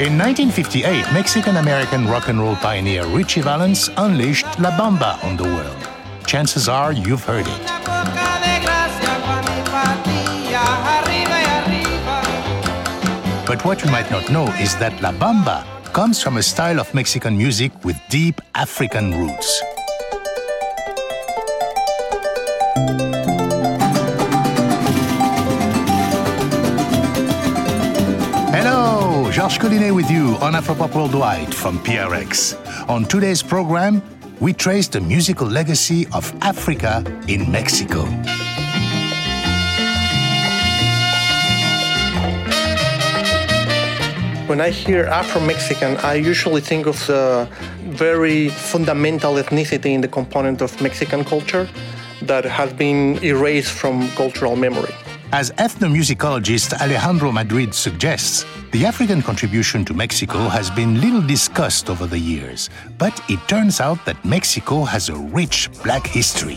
In 1958, Mexican American rock and roll pioneer Ritchie Valens unleashed La Bamba on the world. Chances are you've heard it. But what you might not know is that La Bamba comes from a style of Mexican music with deep African roots. Georges Collinet with you on Afropop Worldwide from PRX. On today's program, we trace the musical legacy of Africa in Mexico. When I hear Afro Mexican, I usually think of the very fundamental ethnicity in the component of Mexican culture that has been erased from cultural memory. As ethnomusicologist Alejandro Madrid suggests, the African contribution to Mexico has been little discussed over the years, but it turns out that Mexico has a rich black history.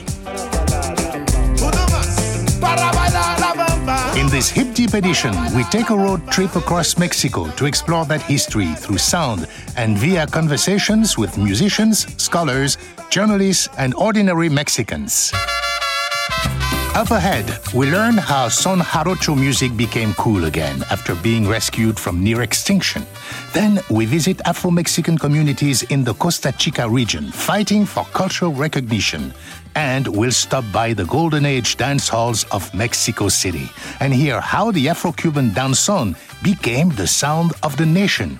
In this hip deep edition, we take a road trip across Mexico to explore that history through sound and via conversations with musicians, scholars, journalists, and ordinary Mexicans. Up ahead, we learn how son jarocho music became cool again after being rescued from near extinction. Then we visit Afro Mexican communities in the Costa Chica region fighting for cultural recognition. And we'll stop by the golden age dance halls of Mexico City and hear how the Afro Cuban danzón became the sound of the nation.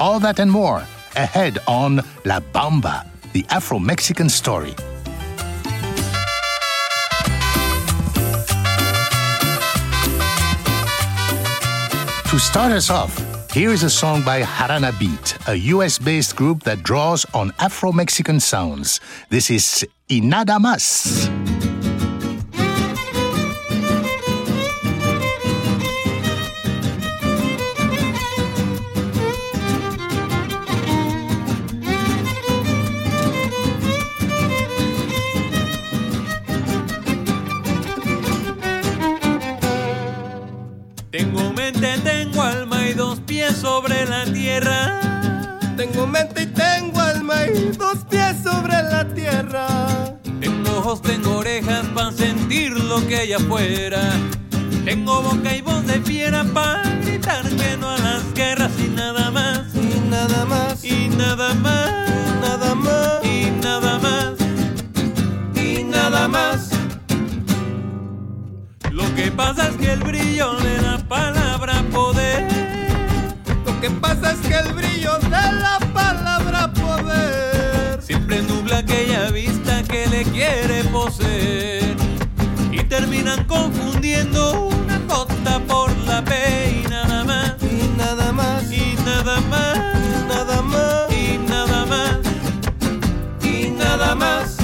All that and more ahead on La Bamba, the Afro Mexican story. To start us off, here is a song by Jarana Beat, a US based group that draws on Afro Mexican sounds. This is Y Nada ojos, tengo orejas para sentir lo que hay afuera. Tengo boca y voz de fiera para gritar que no a las guerras y nada más. Y nada más. Y nada más. Nada más. Y nada más. Y nada más. Lo que pasa es que el brillo de la palabra poder. Lo que pasa es que el brillo de la vista que quiere poseer. Y terminan confundiendo una gota por la P y nada más. y nada más. Y nada más. nada más. Y nada más. Y nada más.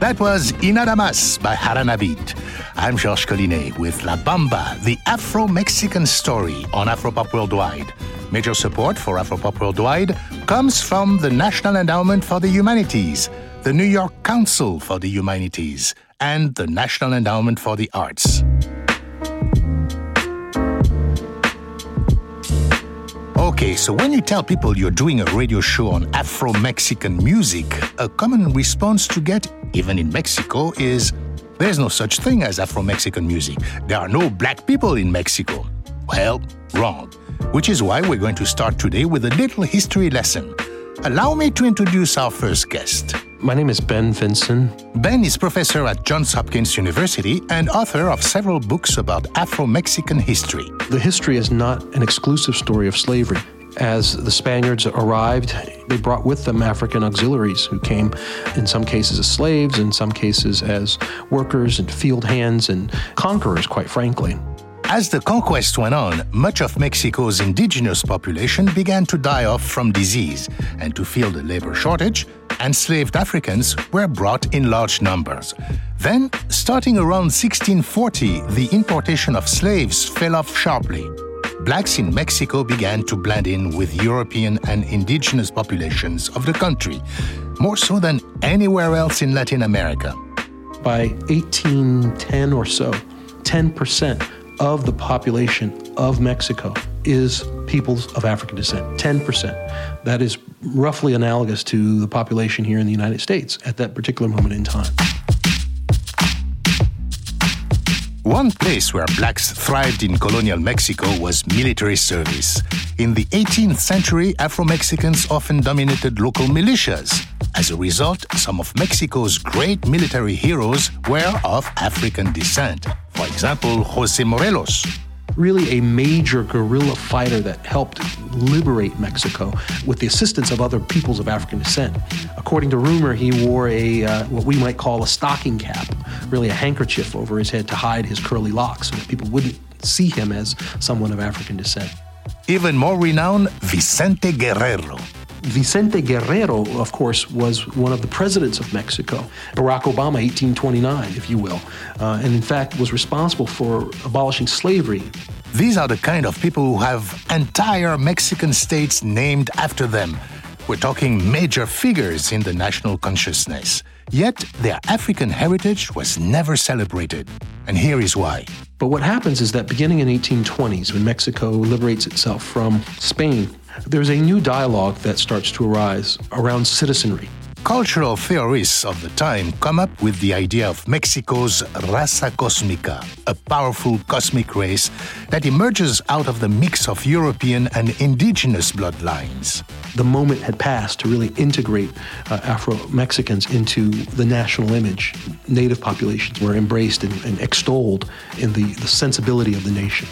That was Y Nada Más by Jarana Beat. I'm Georges Collinet with La Bamba, the Afro Mexican story on Afropop Worldwide. Major support for Afropop Worldwide comes from the National Endowment for the Humanities, the New York Council for the Humanities, and the National Endowment for the Arts. Okay, so when you tell people you're doing a radio show on Afro Mexican music, a common response to get, even in Mexico, is there's no such thing as Afro Mexican music. There are no black people in Mexico. Well, wrong. Which is why we're going to start today with a little history lesson. Allow me to introduce our first guest. My name is Ben Vinson. Ben is professor at Johns Hopkins University and author of several books about Afro Mexican history. The history is not an exclusive story of slavery. As the Spaniards arrived, they brought with them African auxiliaries who came, in some cases, as slaves, in some cases, as workers and field hands and conquerors, quite frankly. As the conquest went on, much of Mexico's indigenous population began to die off from disease, and to fill the labor shortage, enslaved Africans were brought in large numbers. Then, starting around 1640, the importation of slaves fell off sharply. Blacks in Mexico began to blend in with European and indigenous populations of the country, more so than anywhere else in Latin America. By 1810 or so, 10% of the population of Mexico is peoples of African descent. 10%. That is roughly analogous to the population here in the United States at that particular moment in time. One place where blacks thrived in colonial Mexico was military service. In the 18th century, Afro Mexicans often dominated local militias. As a result, some of Mexico's great military heroes were of African descent. Example, Jose Morelos, really a major guerrilla fighter that helped liberate Mexico with the assistance of other peoples of African descent. According to rumor, he wore a uh, what we might call a stocking cap, really a handkerchief over his head to hide his curly locks so that people wouldn't see him as someone of African descent. Even more renowned, Vicente Guerrero. Vicente Guerrero, of course, was one of the presidents of Mexico, Barack Obama, 1829, if you will, uh, and in fact was responsible for abolishing slavery. These are the kind of people who have entire Mexican states named after them. We're talking major figures in the national consciousness. Yet their African heritage was never celebrated. And here is why. But what happens is that beginning in 1820s, when Mexico liberates itself from Spain, there's a new dialogue that starts to arise around citizenry. Cultural theorists of the time come up with the idea of Mexico's raza cósmica, a powerful cosmic race that emerges out of the mix of European and indigenous bloodlines. The moment had passed to really integrate uh, Afro Mexicans into the national image. Native populations were embraced and, and extolled in the, the sensibility of the nation.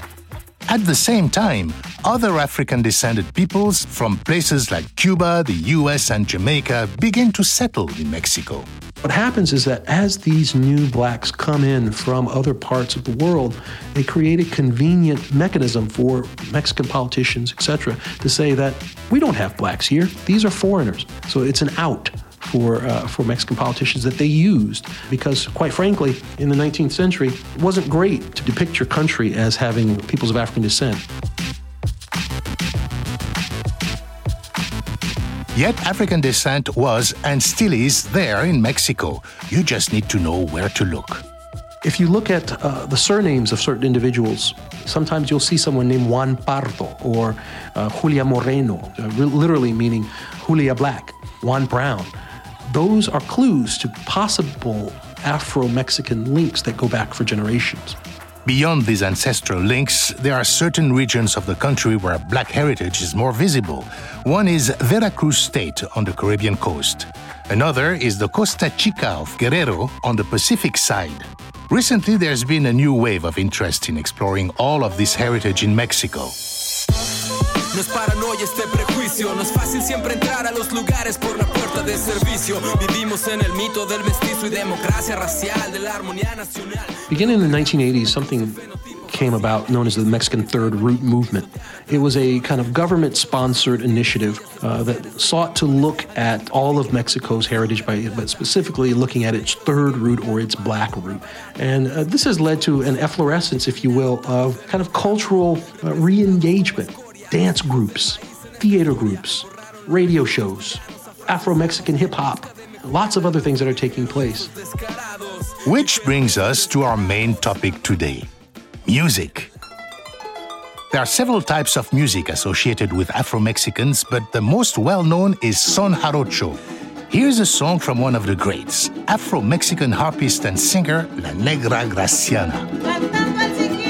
At the same time, other African descended peoples from places like Cuba, the US, and Jamaica begin to settle in Mexico. What happens is that as these new blacks come in from other parts of the world, they create a convenient mechanism for Mexican politicians, etc., to say that we don't have blacks here; these are foreigners. So it's an out for, uh, for Mexican politicians that they used because, quite frankly, in the 19th century, it wasn't great to depict your country as having peoples of African descent. Yet African descent was and still is there in Mexico. You just need to know where to look. If you look at uh, the surnames of certain individuals, sometimes you'll see someone named Juan Pardo or uh, Julia Moreno, uh, literally meaning Julia Black, Juan Brown those are clues to possible Afro Mexican links that go back for generations. Beyond these ancestral links, there are certain regions of the country where black heritage is more visible. One is Veracruz State on the Caribbean coast. Another is the Costa Chica of Guerrero on the Pacific side. Recently, there's been a new wave of interest in exploring all of this heritage in Mexico. No es paranoia este prejuicio, no es fácil siempre entrar a los lugares por la puerta de servicio. Vivimos en el mito del mestizo y democracia racial, de la armonía nacional. Beginning in the 1980s, something came about known as the Mexican Third Root Movement. It was a kind of government sponsored initiative uh, that sought to look at all of Mexico's heritage, by, but specifically looking at its third root or its black root. And uh, this has led to an efflorescence, if you will, of kind of cultural uh, re engagement dance groups, theater groups, radio shows, Afro Mexican hip hop, lots of other things that are taking place. Which brings us to our main topic today music. There are several types of music associated with Afro Mexicans, but the most well known is son jarocho. Here's a song from one of the greats, Afro Mexican harpist and singer La Negra Graciana.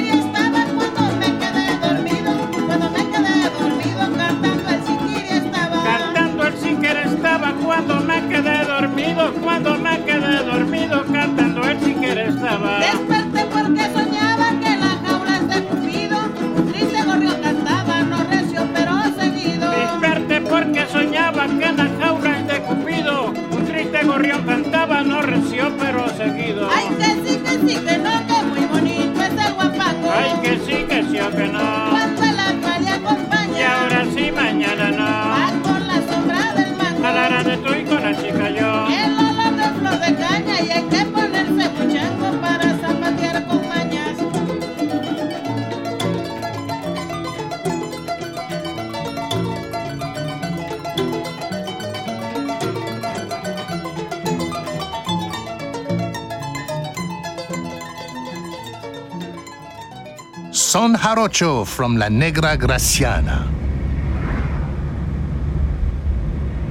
From La Negra Graciana.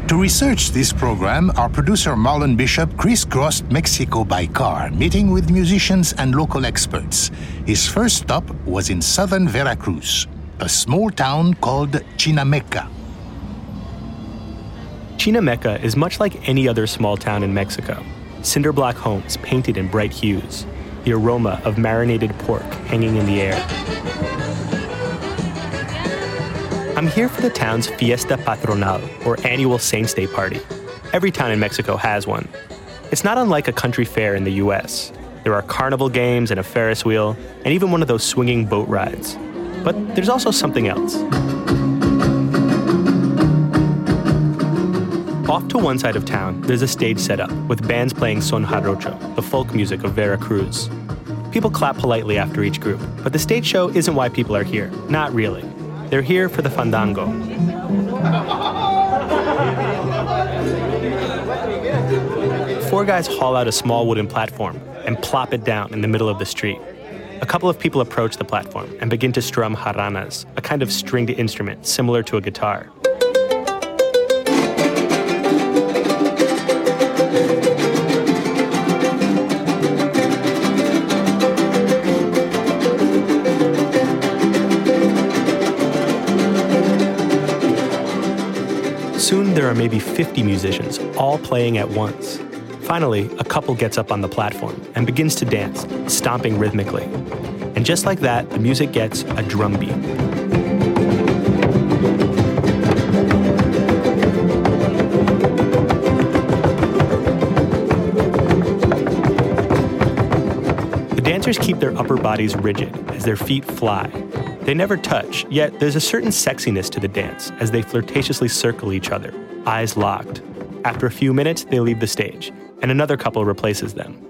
To research this program, our producer Marlon Bishop crisscrossed Mexico by car, meeting with musicians and local experts. His first stop was in southern Veracruz, a small town called Chinameca. Chinameca is much like any other small town in Mexico. Cinder block homes painted in bright hues, the aroma of marinated pork hanging in the air. I'm here for the town's Fiesta Patronal, or annual Saints' Day party. Every town in Mexico has one. It's not unlike a country fair in the US. There are carnival games and a Ferris wheel, and even one of those swinging boat rides. But there's also something else. Off to one side of town, there's a stage set up with bands playing son jarocho, the folk music of Veracruz. People clap politely after each group, but the stage show isn't why people are here. Not really. They're here for the fandango. Four guys haul out a small wooden platform and plop it down in the middle of the street. A couple of people approach the platform and begin to strum jaranas, a kind of stringed instrument similar to a guitar. There are maybe 50 musicians, all playing at once. Finally, a couple gets up on the platform and begins to dance, stomping rhythmically. And just like that, the music gets a drum beat. The dancers keep their upper bodies rigid as their feet fly. They never touch, yet there's a certain sexiness to the dance as they flirtatiously circle each other, eyes locked. After a few minutes, they leave the stage, and another couple replaces them.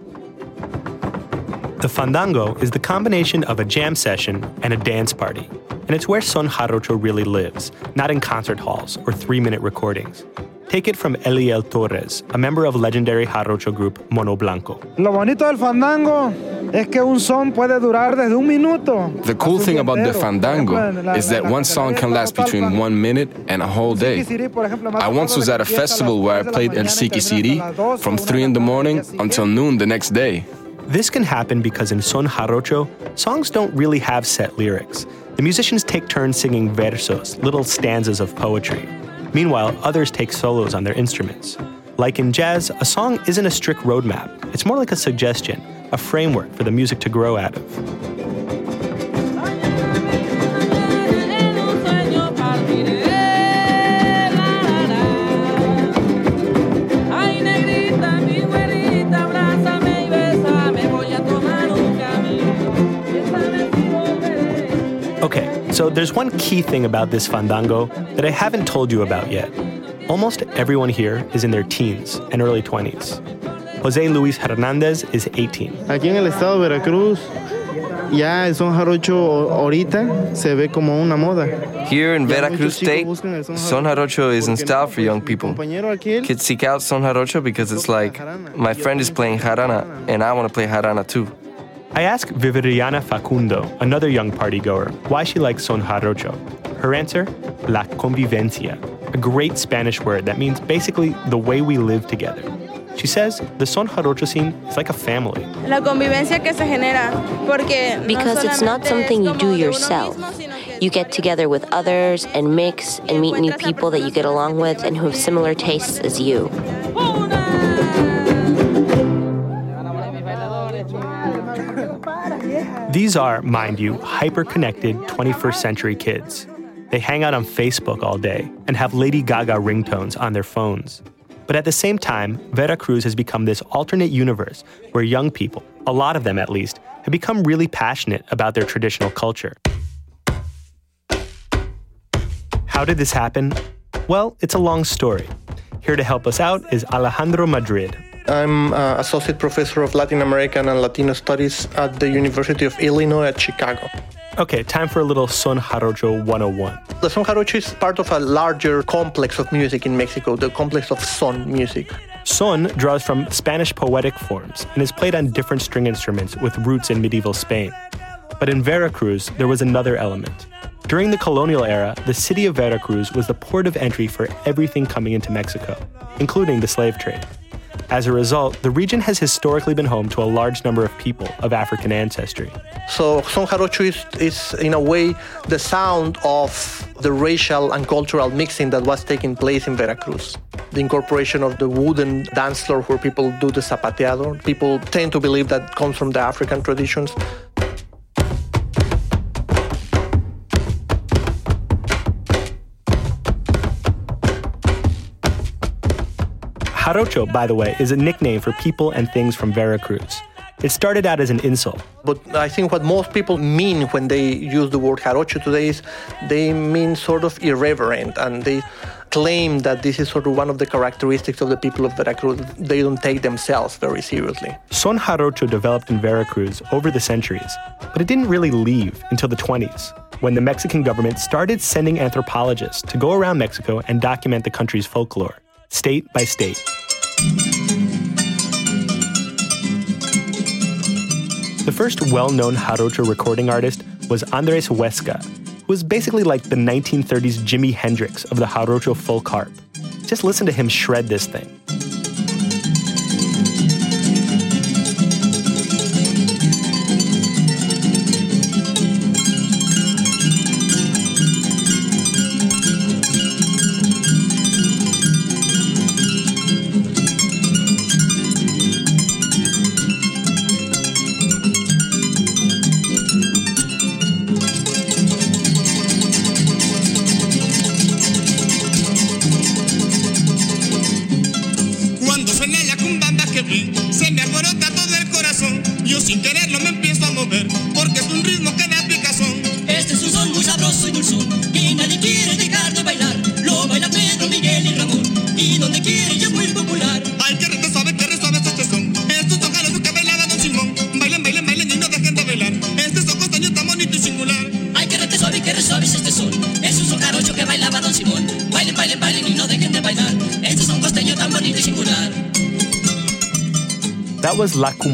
The fandango is the combination of a jam session and a dance party, and it's where Son Jarocho really lives, not in concert halls or three minute recordings. Take it from Eliel Torres, a member of legendary Jarocho group Mono Blanco. Lo bonito del fandango es que un son puede durar desde un minuto. The cool thing about the fandango Por ejemplo, en la- is that one song can last between one minute and a whole day. Siquisiri, por ejemplo, me ha I once was at a que fiesta a las festival where I 3 de la played El mañana y Siki termina City hasta las 12 from 3 in the 1 de la tarde morning al día siguiente. until noon the next day. This can happen because in Son Jarocho, songs don't really have set lyrics. The musicians take turns singing versos, little stanzas of poetry. Meanwhile, others take solos on their instruments. Like in jazz, a song isn't a strict roadmap. It's more like a suggestion, a framework for the music to grow out of. There's one key thing about this fandango that I haven't told you about yet. Almost everyone here is in their teens and early 20s. Jose Luis Hernandez is 18. Aquí en el estado de Veracruz, ya el son jarocho ahorita se ve como una moda. Here in Veracruz State, buscan Son Jarocho is in style for young people. Kids seek out Son Jarocho because it's like, my friend is playing jarana, and I want to play jarana too. I ask Viviriana Facundo, another young partygoer, why she likes son jarocho. Her answer, la convivencia, a great Spanish word that means basically the way we live together. She says the son jarocho scene is like a family. La convivencia que se genera, porque Because it's not something you do yourself. mismo, sino que You get together with others and mix and meet new people that you get along with and who have similar tastes as you. These are, mind you, hyper connected 21st century kids. They hang out on Facebook all day and have Lady Gaga ringtones on their phones. But at the same time, Veracruz has become this alternate universe where young people, a lot of them at least, have become really passionate about their traditional culture. How did this happen? Well, it's a long story. Here to help us out is Alejandro Madrid, I'm uh, associate professor of Latin American and Latino studies at the University of Illinois at Chicago. Okay, time for a little Son Jarocho 101. The son jarocho is part of a larger complex of music in Mexico, the complex of son music. Son draws from Spanish poetic forms and is played on different string instruments with roots in medieval Spain. But in Veracruz, there was another element. During the colonial era, the city of Veracruz was the port of entry for everything coming into Mexico, including the slave trade. As a result, the region has historically been home to a large number of people of African ancestry. So son jarocho is, is in a way the sound of the racial and cultural mixing that was taking place in Veracruz. The incorporation of the wooden dance floor where people do the zapateado. People tend to believe that comes from the African traditions. Jarocho, by the way, is a nickname for people and things from Veracruz. It started out as an insult. But I think what most people mean when they use the word jarocho today is they mean sort of irreverent and they claim that this is sort of one of the characteristics of the people of Veracruz. They don't take themselves very seriously. Son jarocho developed in Veracruz over the centuries, but it didn't really leave until the 20s, when the Mexican government started sending anthropologists to go around Mexico and document the country's folklore, state by state. The first well known jarocho recording artist was Andres Huesca, who was basically like the 1930s Jimi Hendrix of the jarocho folk harp. Just listen to him shred this thing.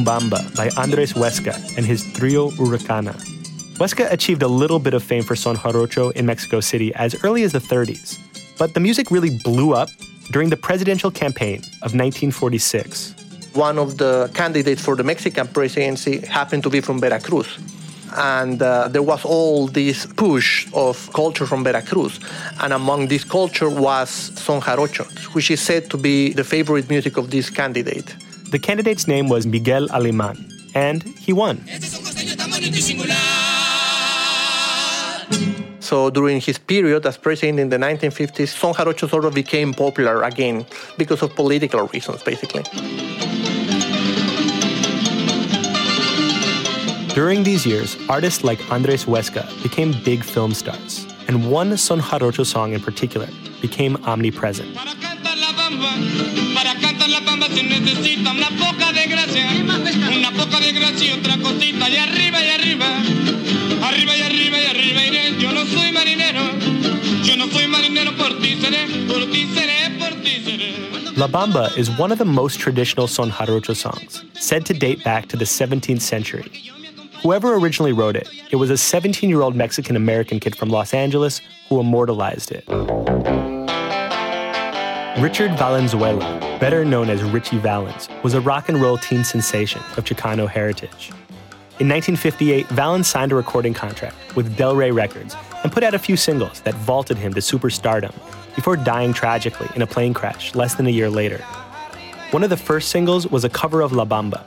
Was Cumbamba by Andres Huesca and his trio Huracana. Huesca achieved a little bit of fame for son jarocho in Mexico City as early as the 30s, but the music really blew up during the presidential campaign of 1946. One of the candidates for the Mexican presidency happened to be from Veracruz. And uh, there was all this push of culture from Veracruz. And among this culture was son jarocho, which is said to be the favorite music of this candidate. The candidate's name was Miguel Alemán, and he won. So during his period as president in the 1950s, son jarocho sort of became popular again because of political reasons, basically. During these years, artists like Andres Huesca became big film stars, and one Son Jarocho song in particular became omnipresent. Para cantar la bamba se necesita una poca de gracia. Una poca de gracia y otra cosita. Y arriba y arriba. Arriba y arriba y arriba iré. Yo no soy marinero. Yo no soy marinero. Por ti seré. Por ti seré. Por ti seré. La Bamba is one of the most traditional Son Jarocho songs, said to date back to the 17th century. Whoever originally wrote it, it was a 17 year old Mexican American kid from Los Angeles who immortalized it. Richard Valenzuela, better known as Ritchie Valens, was a rock and roll teen sensation of Chicano heritage. In 1958, Valens signed a recording contract with Del-Fi Records and put out a few singles that vaulted him to superstardom before dying tragically in a plane crash less than a year later. One of the first singles was a cover of La Bamba.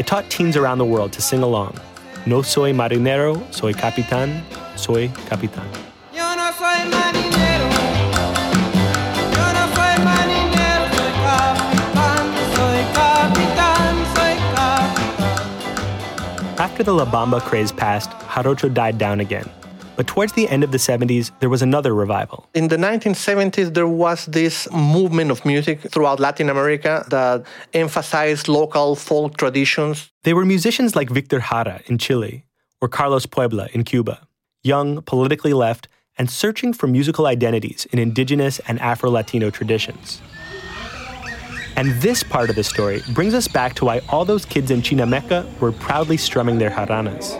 It taught teens around the world to sing along. No soy marinero, soy capitán, soy capitán. After the La Bamba craze passed, Jarocho died down again. But towards the end of the 70s, there was another revival. In the 1970s, there was this movement of music throughout Latin America that emphasized local folk traditions. They were musicians like Victor Jara in Chile or Carlos Puebla in Cuba, young, politically left, and searching for musical identities in indigenous and Afro Latino traditions. And this part of the story brings us back to why all those kids in Chinameca were proudly strumming their jaranas.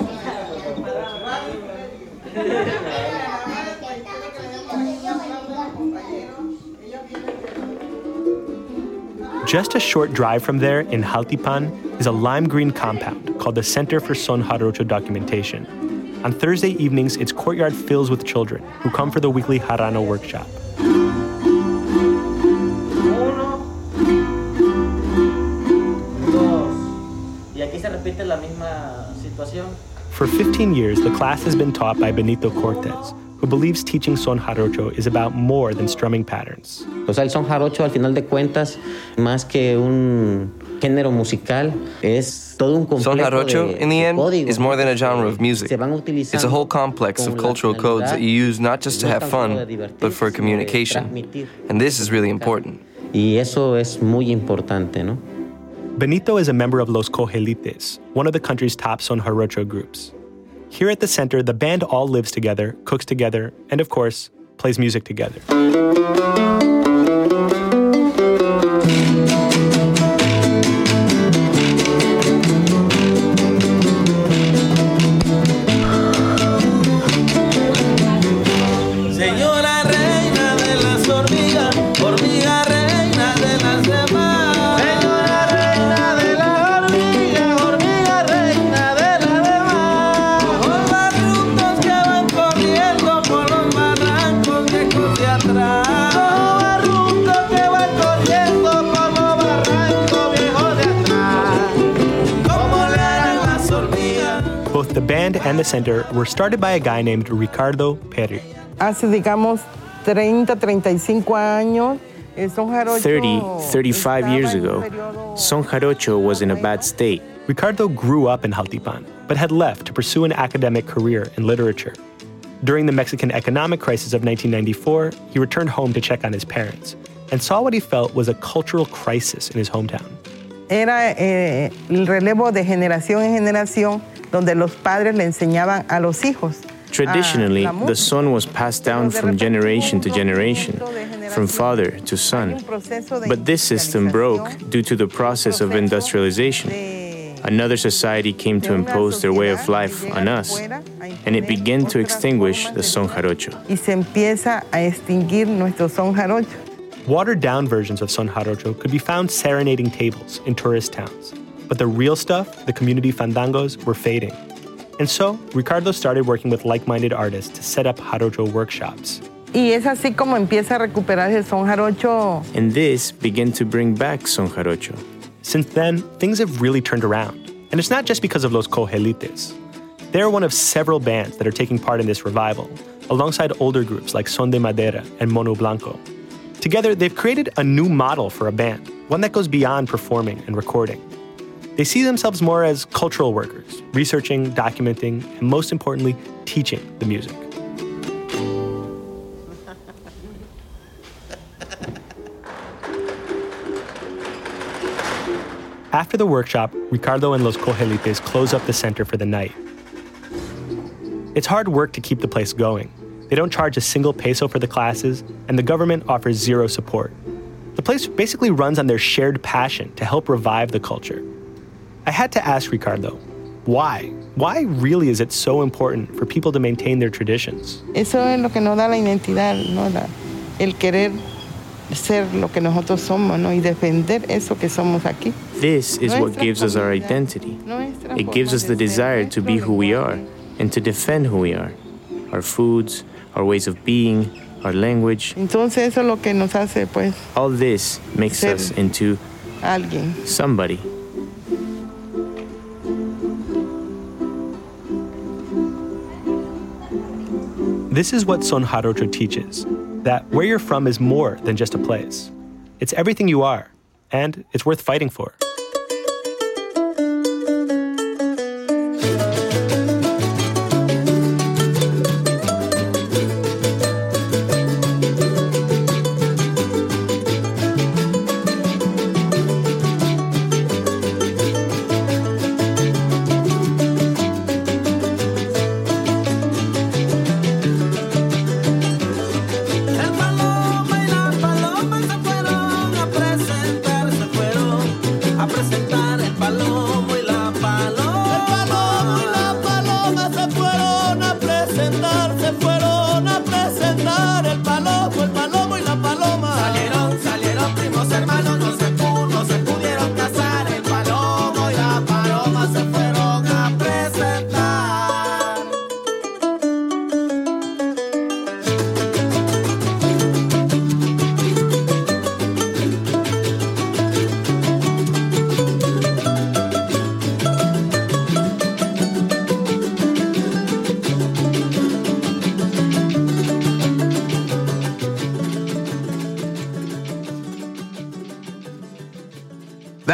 Just a short drive from there in Jaltipan is a lime green compound called the Center for Son Jarocho Documentation. On Thursday evenings, its courtyard fills with children who come for the weekly Harano workshop. For 15 years, the class has been taught by Benito Cortez, who believes teaching son jarocho is about more than strumming patterns. O sea, el son jarocho, al final de cuentas, más que un género musical, es todo un complejo Son jarocho, de, in the end, códigos is more than a genre of eh, music. se van utilizando It's a whole complex of cultural codes that you use not just to have tan solo de fun, but for communication. And this is really important. Y eso es muy importante, ¿no? Benito is a member of Los Cojolites, one of the country's top son jarocho groups. Here at the center, the band all lives together, cooks together, and of course, plays music together. The band and the center were started by a guy named Ricardo Perry. Hace, digamos, 30, 35 años, el son jarocho 30, 35 years ago, periodo- Son Jarocho was in a bad state. Ricardo grew up in Jaltipan, but had left to pursue an academic career in literature. During the Mexican economic crisis of 1994, he returned home to check on his parents and saw what he felt was a cultural crisis in his hometown. Era eh, el relevo de generación en generación donde los padres le enseñaban a los hijos. Traditionally, the son was passed down from generation to generation, from father to son. But this system broke due to the process of industrialization. Another society came to impose their way of life on us, and it began to extinguish the son jarocho. y se empieza a extinguir nuestro son jarocho. Watered down versions of Son Jarocho could be found serenading tables in tourist towns. But the real stuff, the community fandangos, were fading. And so, Ricardo started working with like minded artists to set up Jarocho workshops. Y es así como empieza a recuperar el son jarocho. And this began to bring back son jarocho. Since then, things have really turned around. And it's not just because of Los Cojolites. They're one of several bands that are taking part in this revival, alongside older groups like Son de Madera and Mono Blanco. Together, they've created a new model for a band, one that goes beyond performing and recording. They see themselves more as cultural workers, researching, documenting, and most importantly, teaching the music. After the workshop, Ricardo and Los Cojolites close up the center for the night. It's hard work to keep the place going. They don't charge a single peso for the classes, and the government offers zero support. The place basically runs on their shared passion to help revive the culture. I had to ask Ricardo, why? Why really is it so important for people to maintain their traditions? Eso es lo que nos da la identidad, ¿no? La- el querer ser lo que nosotros somos, ¿no? Y defender eso que somos aquí. This is what gives us our identity. It gives us the desire to be who we are and to defend who we are our foods, our ways of being, our language. Entonces eso es lo que nos hace, pues, All this makes Ser- us into alguien. somebody. This is what Son Jarocho teaches that where you're from is more than just a place. It's everything you are, and it's worth fighting for.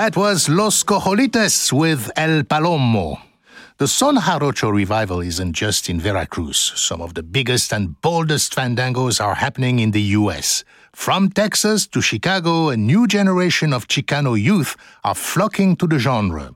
That was Los Cojolites with El Palomo. The Son Jarocho revival isn't just in Veracruz. Some of the biggest and boldest fandangos are happening in the U.S. From Texas to Chicago, a new generation of Chicano youth are flocking to the genre.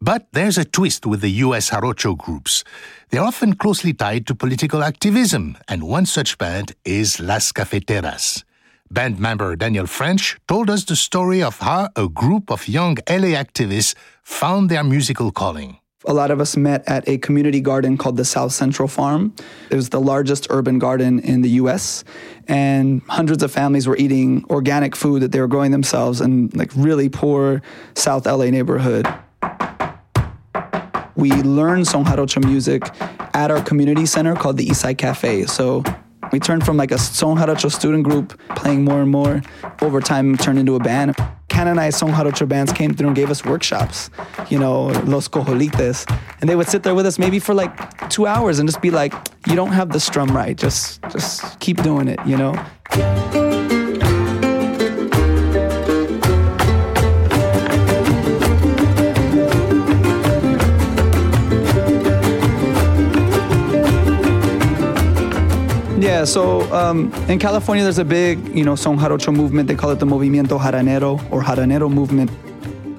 But there's a twist with the U.S. Jarocho groups. They're often closely tied to political activism, and one such band is Las Cafeteras. Band member Daniel French told us the story of how a group of young LA activists found their musical calling. A lot of us met at a community garden called the South Central Farm. It was the largest urban garden in the US. And hundreds of families were eating organic food that they were growing themselves in like really poor South LA neighborhood. We learned Son Jarocho music at our community center called the Eastside Cafe. So we turned from like a Son Jarocho student group playing more and more. Over time, turned into a band. Canonized Son Jarocho bands came through and gave us workshops, you know, Los Cojolites. And they would sit there with us maybe for like two hours and just be like, you don't have the strum right. Just, just keep doing it, you know? Yeah, so um, in California, there's a big, you know, Son Jarocho movement. They call it the Movimiento Jaranero or Jaranero movement.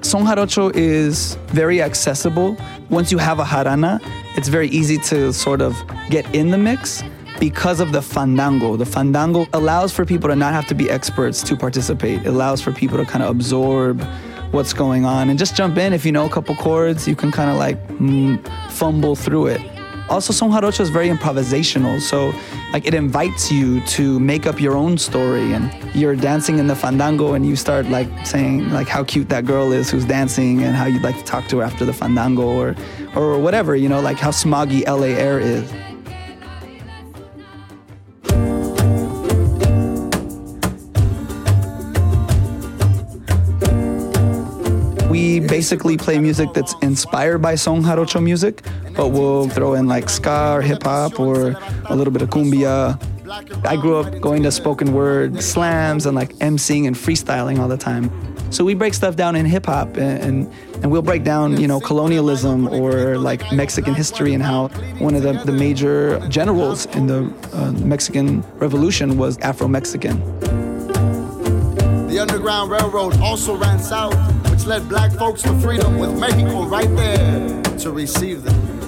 Son Jarocho is very accessible. Once you have a jarana, it's very easy to sort of get in the mix because of the fandango. The fandango allows for people to not have to be experts to participate. It allows for people to kind of absorb what's going on and just jump in. If you know a couple chords, you can kind of like mm, fumble through it. Also, Son Jarocho is very improvisational, so like it invites you to make up your own story, and you're dancing in the fandango, and you start like saying like how cute that girl is who's dancing, and how you'd like to talk to her after the fandango, or or whatever, you know, like how smoggy LA air is. Basically play music that's inspired by Son Jarocho music, but we'll throw in like ska or hip hop or a little bit of cumbia. I grew up going to spoken word slams and like emceeing and freestyling all the time. So we break stuff down in hip hop and, and, and we'll break down, you know, colonialism or like Mexican history and how one of the, the major generals in the uh, Mexican Revolution was Afro Mexican. The Underground Railroad also ran south, led black folks to freedom with Mexico right there to receive them.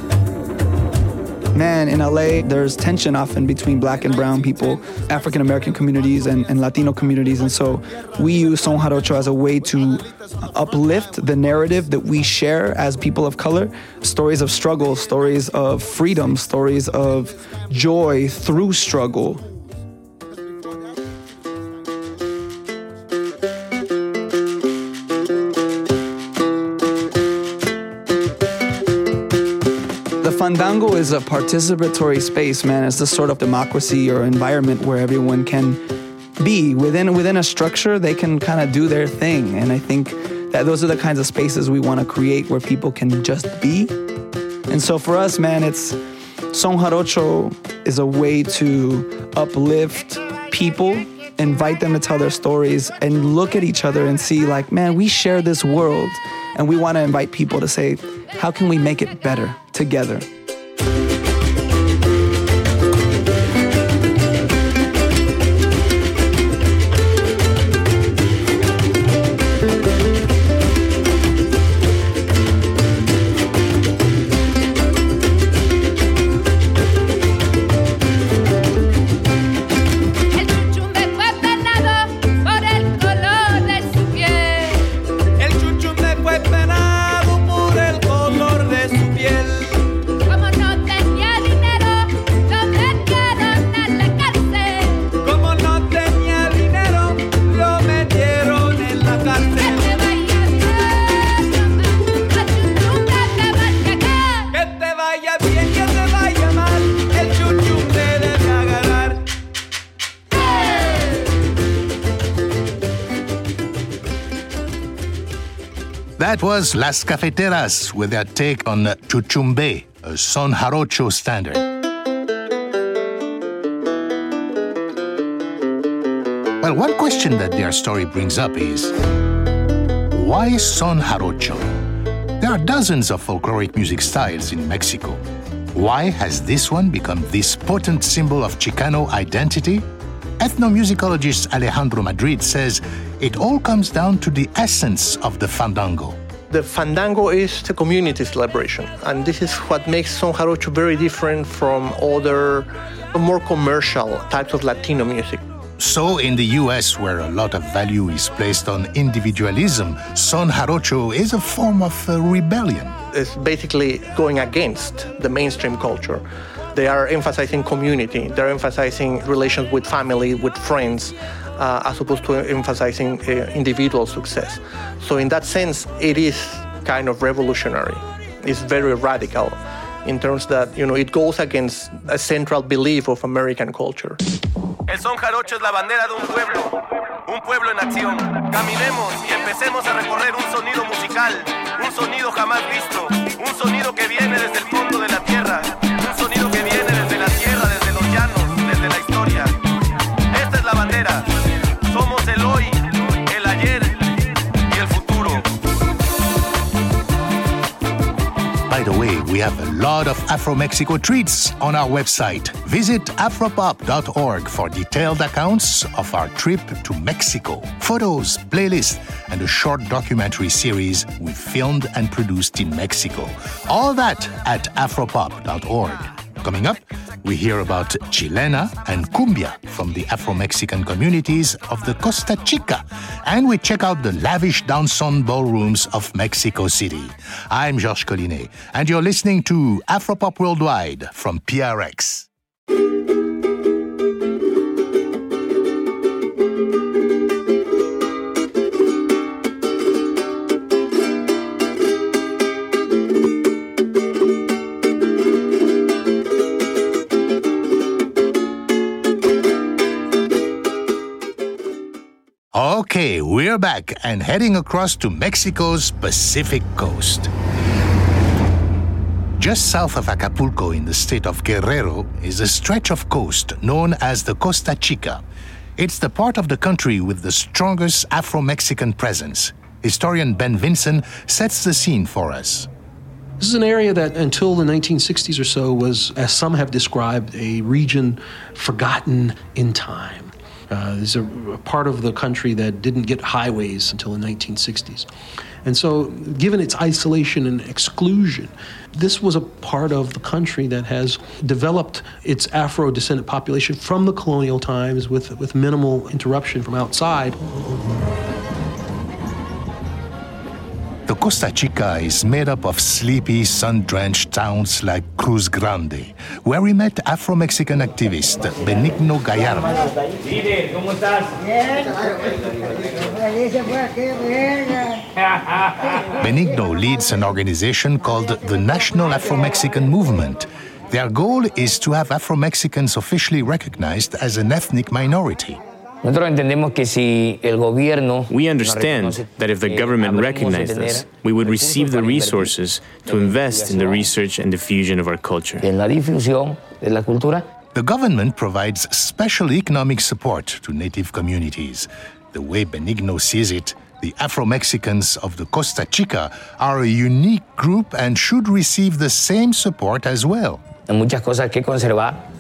Man, in LA, there's tension often between black and brown people, African American communities, and, and, Latino communities. And so we use Son Jarocho as a way to uplift the narrative that we share as people of color stories of struggle, stories of freedom, stories of joy through struggle. Fandango is a participatory space, man. It's the sort of democracy or environment where everyone can be within within a structure. They can kind of do their thing, and I think that those are the kinds of spaces we want to create where people can just be. And so for us, man, it's Son Jarocho is a way to uplift people, invite them to tell their stories, and look at each other and see, like, man, we share this world, and we want to invite people to say, how can we make it better together? Was Las Cafeteras with their take on Chuchumbe, a Son Jarocho standard. Well, one question that their story brings up is Why son jarocho? There are dozens of folkloric music styles in Mexico. Why has this one become this potent symbol of Chicano identity? Ethnomusicologist Alejandro Madrid says it all comes down to the essence of the fandango. The fandango is a community celebration, and this is what makes son jarocho very different from other more commercial types of Latino music. So, in the US, where a lot of value is placed on individualism, son jarocho is a form of uh, rebellion. It's basically going against the mainstream culture. They are emphasizing community, they're emphasizing relations with family, with friends, uh, as opposed to emphasizing uh, individual success. So, in that sense, it is kind of revolutionary. It's very radical in terms that you know it goes against a central belief of American culture. El son jarocho es la bandera de un pueblo, un pueblo en acción. Caminemos y empecemos a recorrer un sonido musical, un sonido jamás visto, un sonido que viene desde el fondo de la tierra, un sonido que we have a lot of Afro Mexico treats on our website. Visit afropop.org for detailed accounts of our trip to Mexico, photos, playlists, and a short documentary series we filmed and produced in Mexico. All that at afropop.org. Coming up, we hear about Chilena and Cumbia from the Afro Mexican communities of the Costa Chica, and we check out the lavish dancehall ballrooms of Mexico City. I'm Georges Collinet, and you're listening to Afropop Worldwide from PRX. Okay, we're back and heading across to Mexico's Pacific coast. Just south of Acapulco in the state of Guerrero is a stretch of coast known as the Costa Chica. It's the part of the country with the strongest Afro Mexican presence. Historian Ben Vinson sets the scene for us. This is an area that until the 1960s or so was, as some have described, a region forgotten in time. Uh, is a, a part of the country that didn't get highways until the 1960s. And so, given its isolation and exclusion, this was a part of the country that has developed its Afro descendant population from the colonial times with, with minimal interruption from outside. The Costa Chica is made up of sleepy, sun drenched towns like Cruz Grande, where we met Afro Mexican activist Benigno Gallardo. Benigno leads an organization called the National Afro Mexican Movement. Their goal is to have Afro Mexicans officially recognized as an ethnic minority. We understand that if the government recognized us, we would receive the resources to invest in the research and diffusion of our culture. The government provides special economic support to native communities. The way Benigno sees it, the Afro Mexicans of the Costa Chica are a unique group and should receive the same support as well.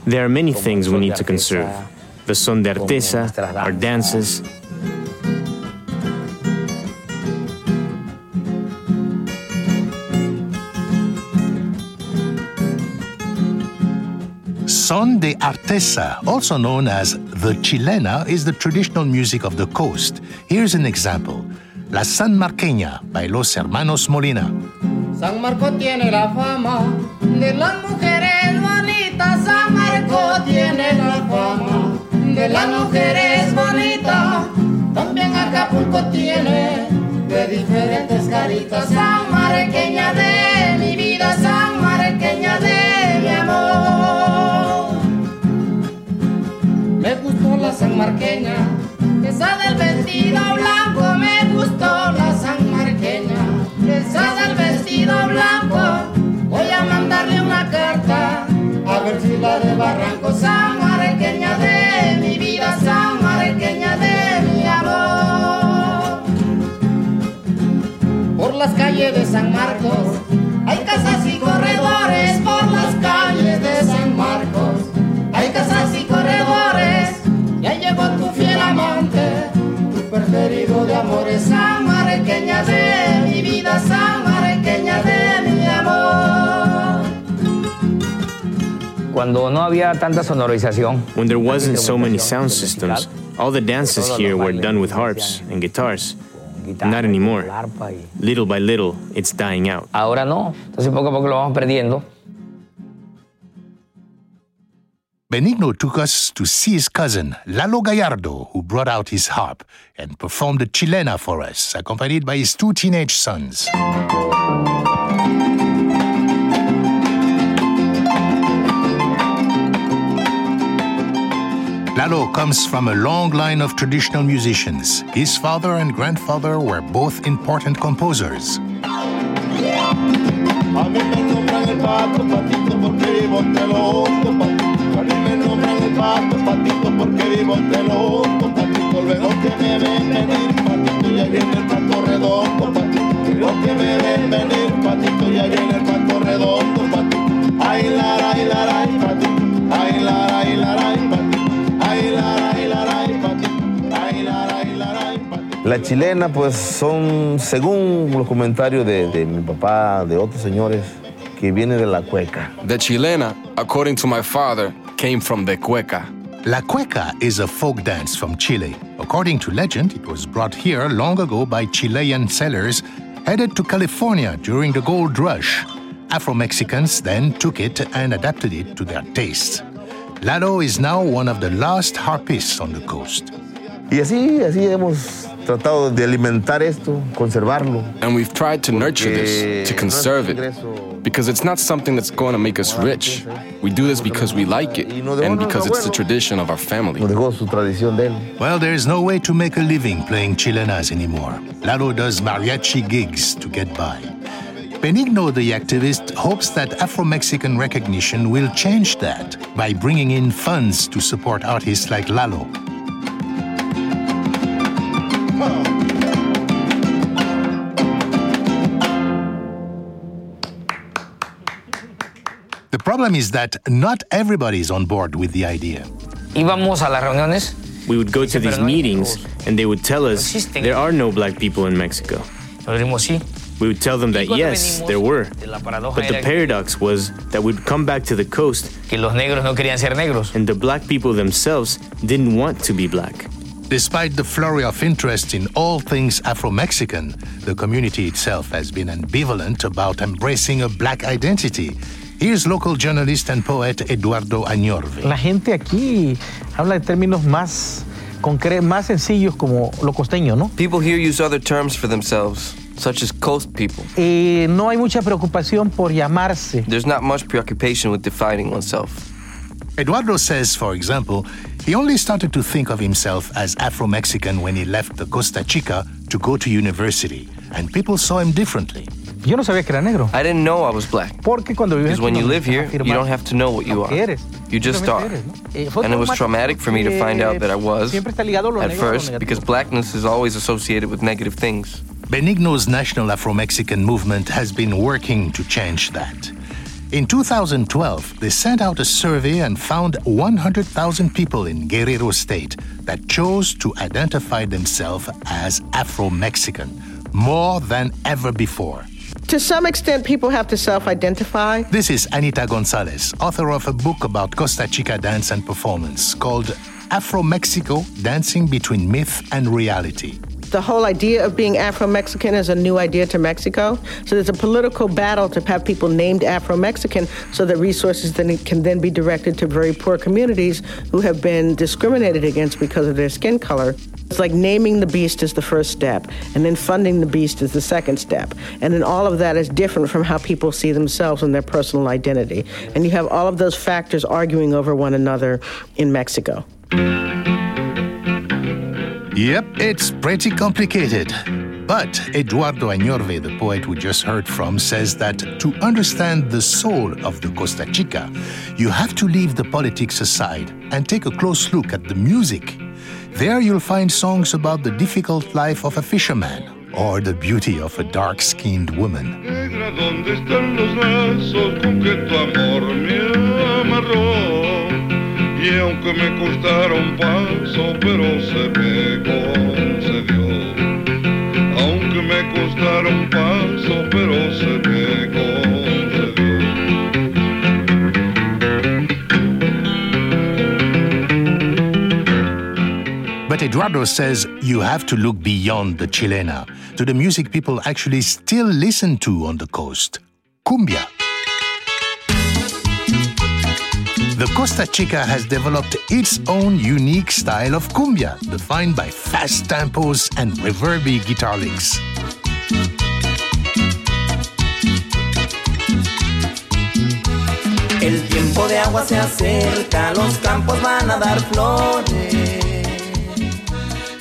There are many things we need to conserve the son de artesa, our dances. Son de Artesa, also known as the Chilena, is the traditional music of the coast. Here's an example La San Marqueña by Los Hermanos Molina. San Marco tiene la fama de las mujeres bonitas. San Marco tiene la fama de las mujeres bonitas. También Acapulco tiene de diferentes caritas. San Marqueña de mi vida, San Marqueña de mi amor. Me gustó la San Marqueña, esa del vestido blanco. Me gustó la San Marqueña, esa del vestido blanco. Voy a mandarle una carta a ver si la de Barranco San Marqueña de mi vida, San Marqueña de mi amor. las calles de San Marcos. Hay casas y corredores por las calles de San Marcos. Hay casas y corredores. Ya llegó tu fiel amante, tu preferido de amores, samarequeña de mi vida, samarequeña de mi Cuando no había tanta sonorización, When there wasn't so many sound systems, all the dances here were done with harps and guitars. Not anymore. Little by little, it's dying out. ahora no. Entonces poco a poco lo vamos perdiendo. Benigno took us to see his cousin, Lalo Gallardo, who brought out his harp and performed a chilena for us, accompanied by his two teenage sons. Lalo comes from a long line of traditional musicians. His father and grandfather were both important composers. La chilena, pues son, según los comentarios de, de mi papá, de otros señores, que viene de la cueca. The chilena, according to my father, came from the cueca. La cueca is a folk dance from Chile. According to legend, it was brought here long ago by Chilean sailors headed to California during the gold rush. Afro Mexicans then took it and adapted it to their tastes. Lalo is now one of the last harpists on the coast. Y así, así hemos tratado de alimentar esto, conservarlo. And we've tried to nurture this, to conserve no es un it, because it's not something that's going to make us rich. We do this because we like it, and because it's the tradition of our family. Nos dejó su tradición de él. Well, there's no way to make a living playing chilenas anymore. Lalo does mariachi gigs to get by. Benigno, the activist, hopes that Afro Mexican recognition will change that by bringing in funds to support artists like Lalo. Problem is that not everybody is on board with the idea. Íbamos a las reuniones. We would go to these meetings and they would tell us there are no black people in Mexico. We would tell them that yes, there were. But the paradox was that we'd come back to the coast Que los negros no querían ser negros. and the black people themselves didn't want to be black. Despite the flurry of interest in all things Afro Mexican, the community itself has been ambivalent about embracing a black identity. Here's local journalist and poet Eduardo Añorve. La gente aquí habla de términos más, concre- más sencillos como lo costeño, ¿no? People here use other terms for themselves, such as coast people. Eh, no hay mucha preocupación por llamarse. There's not much preoccupation with defining oneself. Eduardo says, for example, he only started to think of himself as Afro Mexican when he left the Costa Chica to go to university, and people saw him differently. Yo no sabía que era negro. I didn't know I was black. Porque cuando vives Because when you live here, you don't have to know what you are. eres. You just Simplemente are. eres, ¿no? Eh, And it was traumatic for me to find out that I was Siempre está ligado lo at negro a lo first because blackness is always associated with negative things. Benigno's national Afro Mexican movement has been working to change that. In 2012, they sent out a survey and found 100,000 people in Guerrero State that chose to identify themselves as Afro Mexican, more than ever before. To some extent, people have to self identify. This is Anita Gonzalez, author of a book about Costa Chica dance and performance called Afro Mexico Dancing Between Myth and Reality. The whole idea of being Afro Mexican is a new idea to Mexico. So there's a political battle to have people named Afro Mexican so that resources then can then be directed to very poor communities who have been discriminated against because of their skin color. It's like naming the beast is the first step, and then funding the beast is the second step. And then all of that is different from how people see themselves and their personal identity. And you have all of those factors arguing over one another in Mexico. Yep, it's pretty complicated. But Eduardo Añorve, the poet we just heard from, says that to understand the soul of the Costa Chica, you have to leave the politics aside and take a close look at the music. There you'll find songs about the difficult life of a fisherman, or the beauty of a dark skinned woman. Aunque me costara un paso, pero se But Eduardo says you have to look beyond the chilena to the music people actually still listen to on the coast cumbia. The Costa Chica has developed its own unique style of cumbia, defined by fast tempos and reverby guitar licks. El tiempo de agua se acerca, los campos van a dar flores.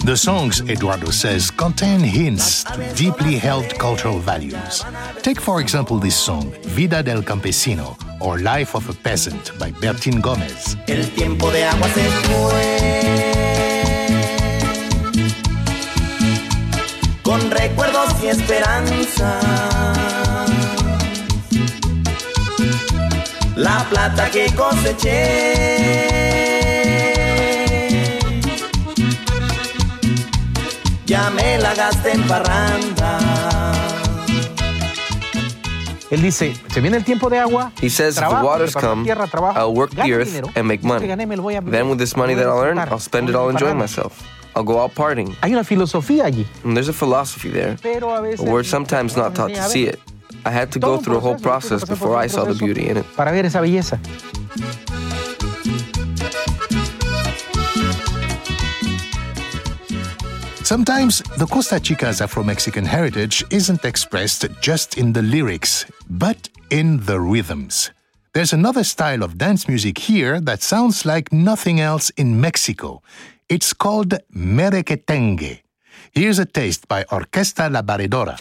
The songs, Eduardo says, contain hints to deeply held cultural values. Take, for example, this song, Vida del Campesino, or Life of a Peasant by Bertin Gomez. Con recuerdos y esperanza. La plata que coseché. Ya me la gasté en parranda. Él dice, se viene el tiempo de agua. He says, if the waters come, tierra, trabajo, I'll work the earth dinero, and make money. gané me lo voy a- Then with this money that I'll earn, I'll spend it all enjoying myself. I'll go out partying. Hay una filosofía allí. And there's a philosophy there. Pero a veces But we're sometimes not taught to see it. I had to go through a whole process before I saw the beauty in it. para ver esa belleza. Sometimes the Costa Chica's Afro Mexican heritage isn't expressed just in the lyrics, but in the rhythms. There's another style of dance music here that sounds like nothing else in Mexico. It's called merequetengue. Here's a taste by Orquesta La Baredora.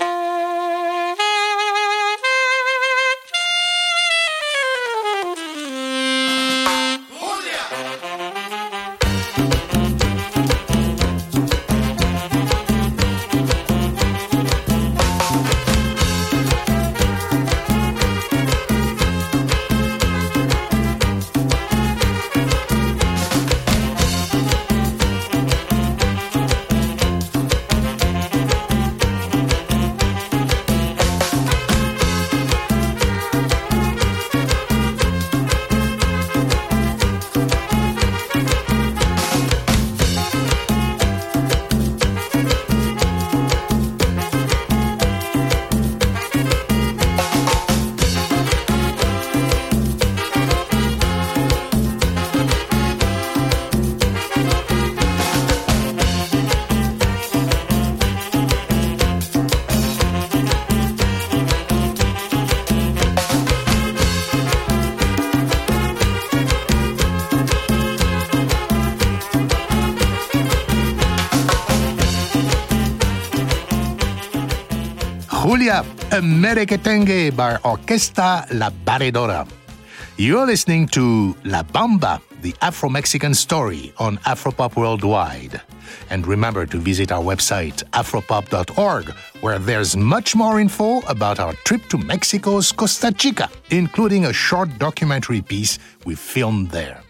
Julia, a merequetengue by Orquesta La Baredora. You're listening to La Bamba, the Afro Mexican story on Afropop Worldwide. And remember to visit our website, afropop.org, where there's much more info about our trip to Mexico's Costa Chica, including a short documentary piece we filmed there.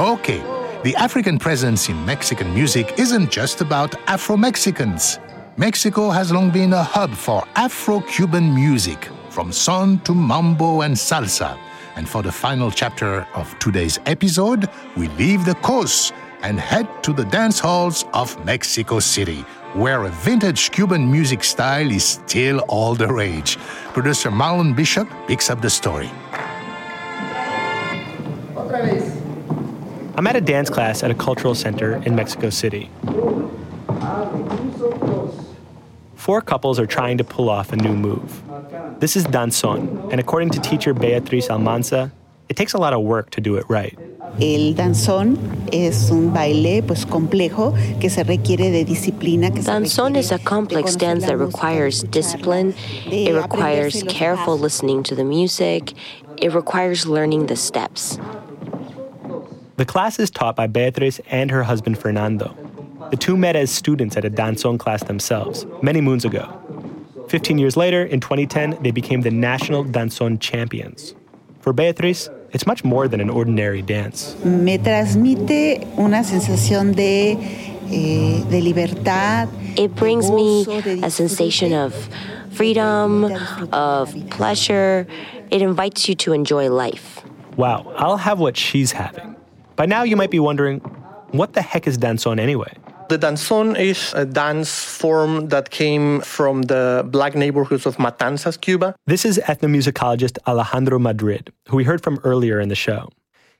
Okay, the African presence in Mexican music isn't just about Afro Mexicans. Mexico has long been a hub for Afro Cuban music, from son to mambo and salsa. And for the final chapter of today's episode, we leave the coast and head to the dance halls of Mexico City, where a vintage Cuban music style is still all the rage. Producer Marlon Bishop picks up the story. I'm at a dance class at a cultural center in Mexico City. Four couples are trying to pull off a new move. This is danzón, and according to teacher Beatriz Almanza, it takes a lot of work to do it right. El danzón es un baile pues complejo que se requiere de disciplina. Que danzón is a complex dance that requires discipline. It requires careful listening to the music. It requires learning the steps. The class is taught by Beatriz and her husband Fernando. The two met as students at a danzón class themselves many moons ago. 15 years later, in 2010, they became the national danzón champions. For Beatriz, it's much more than an ordinary dance. Me transmite una sensación de, eh, de libertad. It brings me a sensation of freedom, of pleasure. It invites you to enjoy life. Wow, I'll have what she's having. By now, you might be wondering what the heck is danzón anyway? The danzón is a dance form that came from the black neighborhoods of Matanzas, Cuba. This is ethnomusicologist Alejandro Madrid, who we heard from earlier in the show.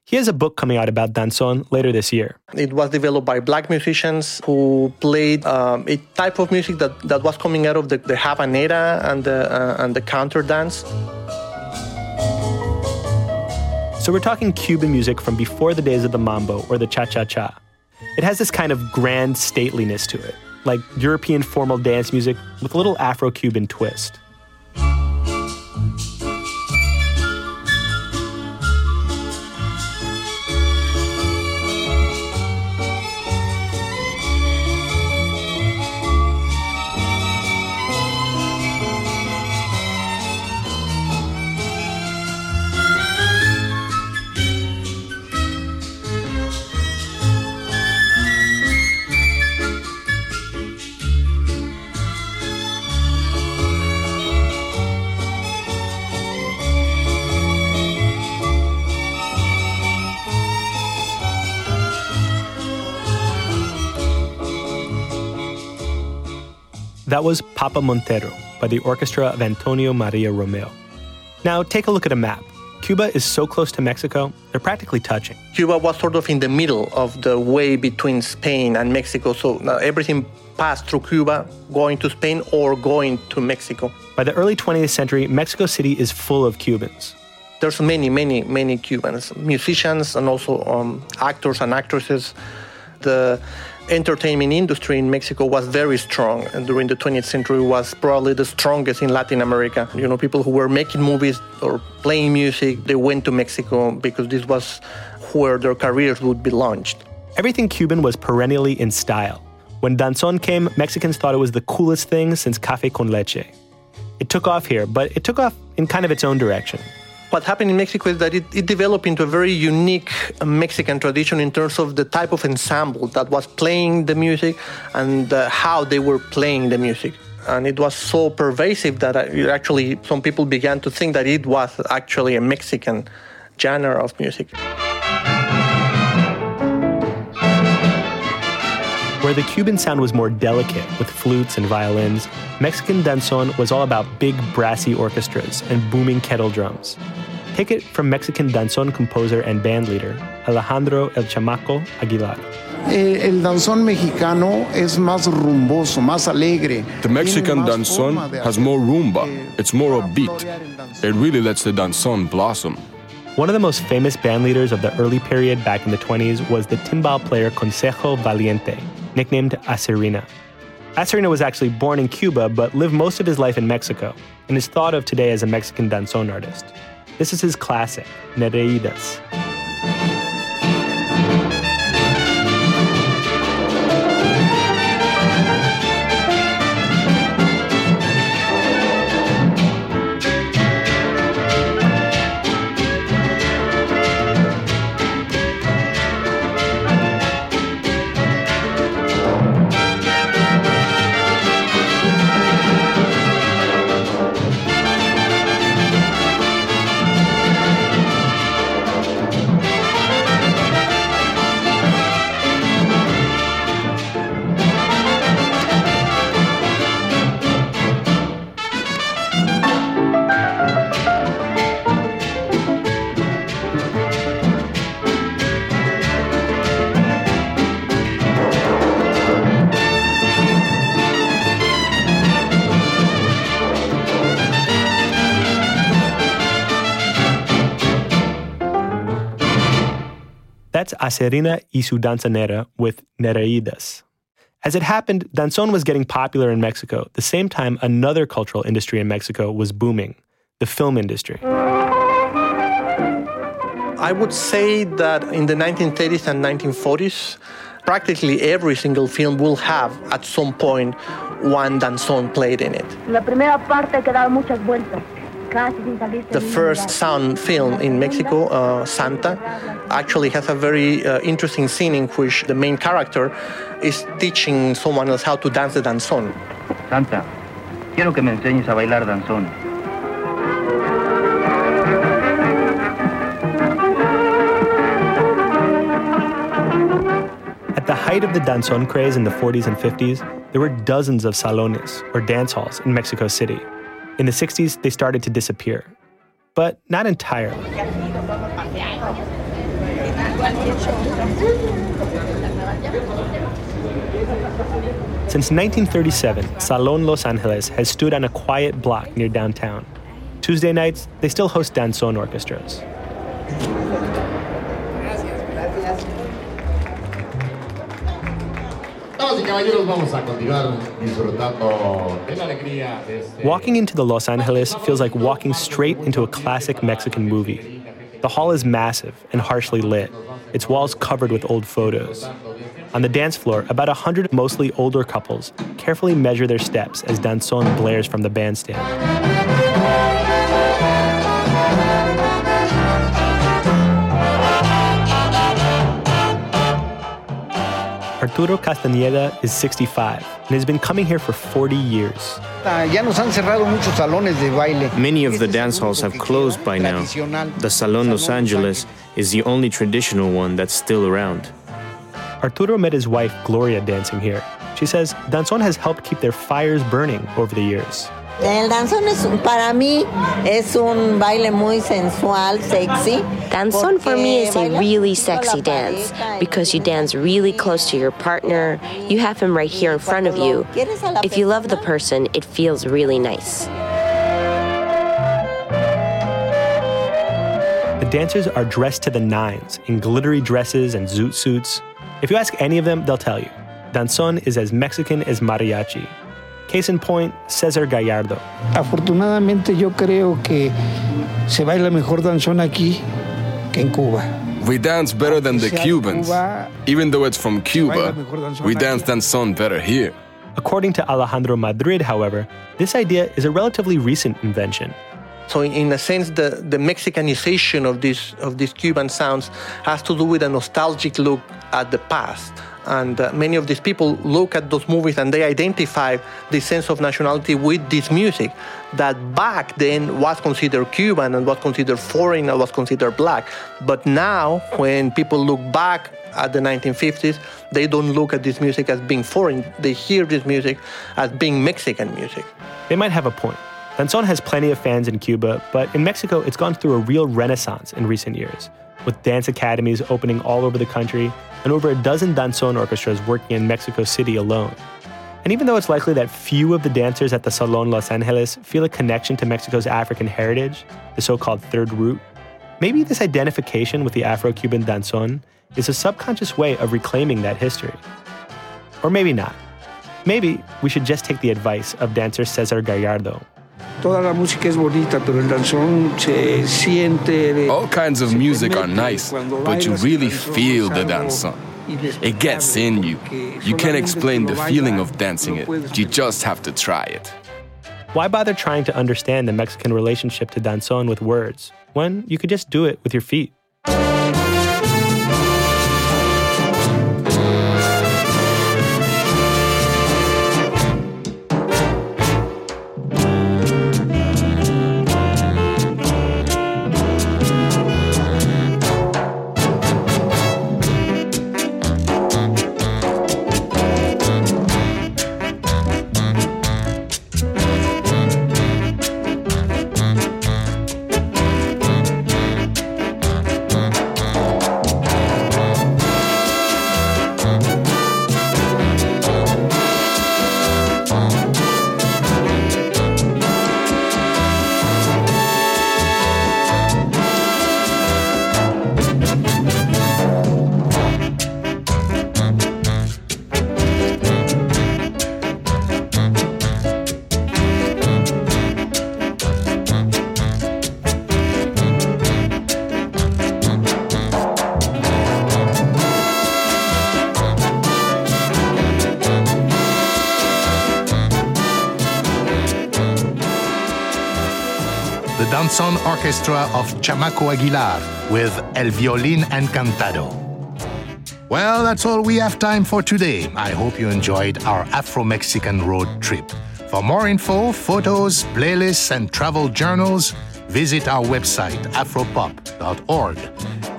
He has a book coming out about danzón later this year. It was developed by black musicians who played um, a type of music that, that was coming out of the, the habanera and the, uh, and the counter dance. So we're talking Cuban music from before the days of the mambo or the cha cha cha. It has this kind of grand stateliness to it, like European formal dance music with a little Afro Cuban twist. That was Papa Montero by the orchestra of Antonio Maria Romeu. Now, take a look at a map. Cuba is so close to Mexico, they're practically touching. Cuba was sort of in the middle of the way between Spain and Mexico, so everything passed through Cuba, going to Spain or going to Mexico. By the early 20th century, Mexico City is full of Cubans. There's many, many, many Cubans, musicians and also um, actors and actresses. The entertainment industry in Mexico was very strong and during the 20th century was probably the strongest in Latin America. You know, people who were making movies or playing music, they went to Mexico because this was where their careers would be launched. Everything Cuban was perennially in style. When danzón came, Mexicans thought it was the coolest thing since café con leche. It took off here, but it took off in kind of its own direction what happened in Mexico is that it, it, developed into a very unique Mexican tradition in terms of the type of ensemble that was playing the music and uh, how they were playing the music. And it was so pervasive that actually some people began to think that it was actually a Mexican genre of music. Where the Cuban sound was more delicate with flutes and violins, Mexican danzón was all about big brassy orchestras and booming kettle drums. Take it from Mexican danzón composer and bandleader Alejandro El Chamaco Aguilar. Eh, el danzón mexicano es más rumboso, más alegre. The Mexican danzón has more rumba. It's more upbeat. It really lets the danzón blossom. One of the most famous bandleaders of the early period back in the 20s was the timbal player Consejo Valiente, nicknamed Acerina. Acerina was actually born in Cuba but lived most of his life in Mexico and is thought of today as a Mexican danzón artist. This is his classic, Nereidas. That's Acerina y su danzonera with Nereidas. As it happened, danzón was getting popular in Mexico, the same time another cultural industry in Mexico was booming the film industry. I would say that in the 1930s and 1940s, practically every single film will have at some point one danzón played in it. La primera parte que daba muchas vueltas. Casi sin salirse The first sound film in Mexico, uh, Santa, actually has a very uh, interesting scene in which the main character is teaching someone else how to dance the danzón. Santa, quiero que me enseñes a bailar danzón. At the height of the danzón craze in the 40s and 50s, there were dozens of salones, or dance halls, in Mexico City. In the 60s, they started to disappear. But not entirely. Since 1937, Salon Los Angeles has stood on a quiet block near downtown. Tuesday nights, they still host danzón orchestras. Y caballeros, vamos a continuar disfrutando de la alegría de este. Walking into the Los Angeles feels like walking straight into a classic Mexican movie. The hall is massive and harshly lit, its walls covered with old photos. On the dance floor, about a hundred mostly older couples carefully measure their steps as danzón blares from the bandstand. Arturo Castañeda is 65 and has been coming here for 40 years. Ah, ya nos han cerrado muchos salones de baile. Many of the dance halls have closed by now. The Salon Los Angeles is the only traditional one that's still around. Arturo met his wife Gloria dancing here. She says danzón has helped keep their fires burning over the years. El danzón es, para mí es un baile muy sensual, sexy. Danzón for me is a really sexy dance because you dance really close to your partner. You have him right here in front of you. If you love the person, it feels really nice. The dancers are dressed to the nines in glittery dresses and zoot suits. If you ask any of them, they'll tell you. Danzón is as Mexican as mariachi. Case in point, Cesar Gallardo. Afortunadamente yo creo que se baila mejor danzón aquí que en Cuba. We dance better than the Cubans. Even though it's from Cuba, baila mejor danzón we aquí. dance danzón better here. According to Alejandro Madrid, however, this idea is a relatively recent invention. So in, in a sense, the, the Mexicanization of these of these Cuban sounds has to do with a nostalgic look at the past. And uh, many of these people look at those movies and they identify the sense of nationality with this music that back then was considered Cuban and was considered foreign and was considered black. But now, when people look back at the 1950s, they don't look at this music as being foreign. They hear this music as being Mexican music. They might have a point. Danzón has plenty of fans in Cuba, but in Mexico, it's gone through a real renaissance in recent years, with dance academies opening all over the country and over a dozen danzón orchestras working in Mexico City alone. And even though it's likely that few of the dancers at the Salon Los Angeles feel a connection to Mexico's African heritage, the so called third root, maybe this identification with the Afro Cuban danzón is a subconscious way of reclaiming that history. Or maybe not. Maybe we should just take the advice of dancer Cesar Gallardo. Toda la música es bonita, pero el danzón se siente. All kinds of music are nice, but you really feel the danzón. It gets in you. You can't explain the feeling of dancing it. You just have to try it. Why bother trying to understand the Mexican relationship to danzón with words when you could just do it with your feet? Orchestra of Chamaco Aguilar with El Violín Encantado. Well, that's all we have time for today. I hope you enjoyed our Afro Mexican road trip. For more info, photos, playlists, and travel journals, visit our website, afropop.org.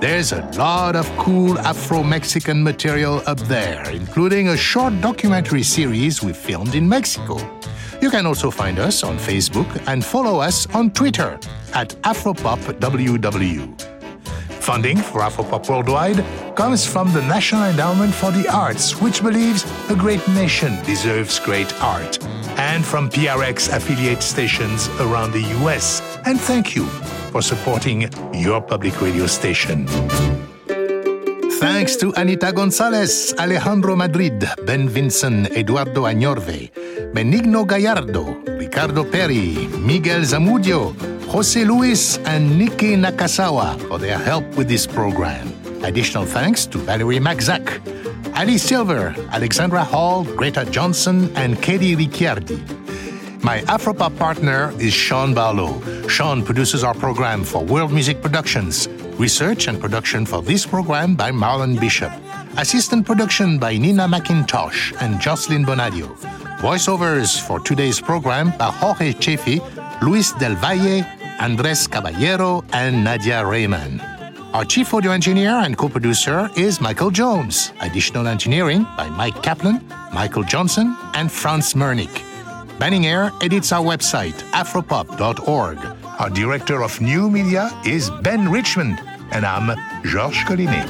There's a lot of cool Afro Mexican material up there, including a short documentary series we filmed in Mexico. You can also find us on Facebook and follow us on Twitter at AfropopWW. Funding for Afropop Worldwide comes from the National Endowment for the Arts, which believes a great nation deserves great art, and from PRX affiliate stations around the US. And thank you for supporting your public radio station. Thanks to Anita Gonzalez, Alejandro Madrid, Ben Vinson, Eduardo Añorve, Benigno Gallardo, Ricardo Perry, Miguel Zamudio, Jose Luis, and Nikki Nakasawa for their help with this program. Additional thanks to Valerie Maxac, Ali Silver, Alexandra Hall, Greta Johnson, and Katie Ricciardi. My Afropop partner is Sean Barlow. Sean produces our program for World Music Productions. Research and production for this program by Marlon Bishop. Assistant production by Nina McIntosh and Jocelyn Bonadio. Voiceovers for today's program by Jorge Chefi, Luis Del Valle, Andres Caballero, and Nadia Rayman. Our chief audio engineer and co producer is Michael Jones. Additional engineering by Mike Kaplan, Michael Johnson, and Franz Mernick. Banning Eyre edits our website, afropop.org. Our director of new media is Ben Richmond, and I'm Georges Collinet.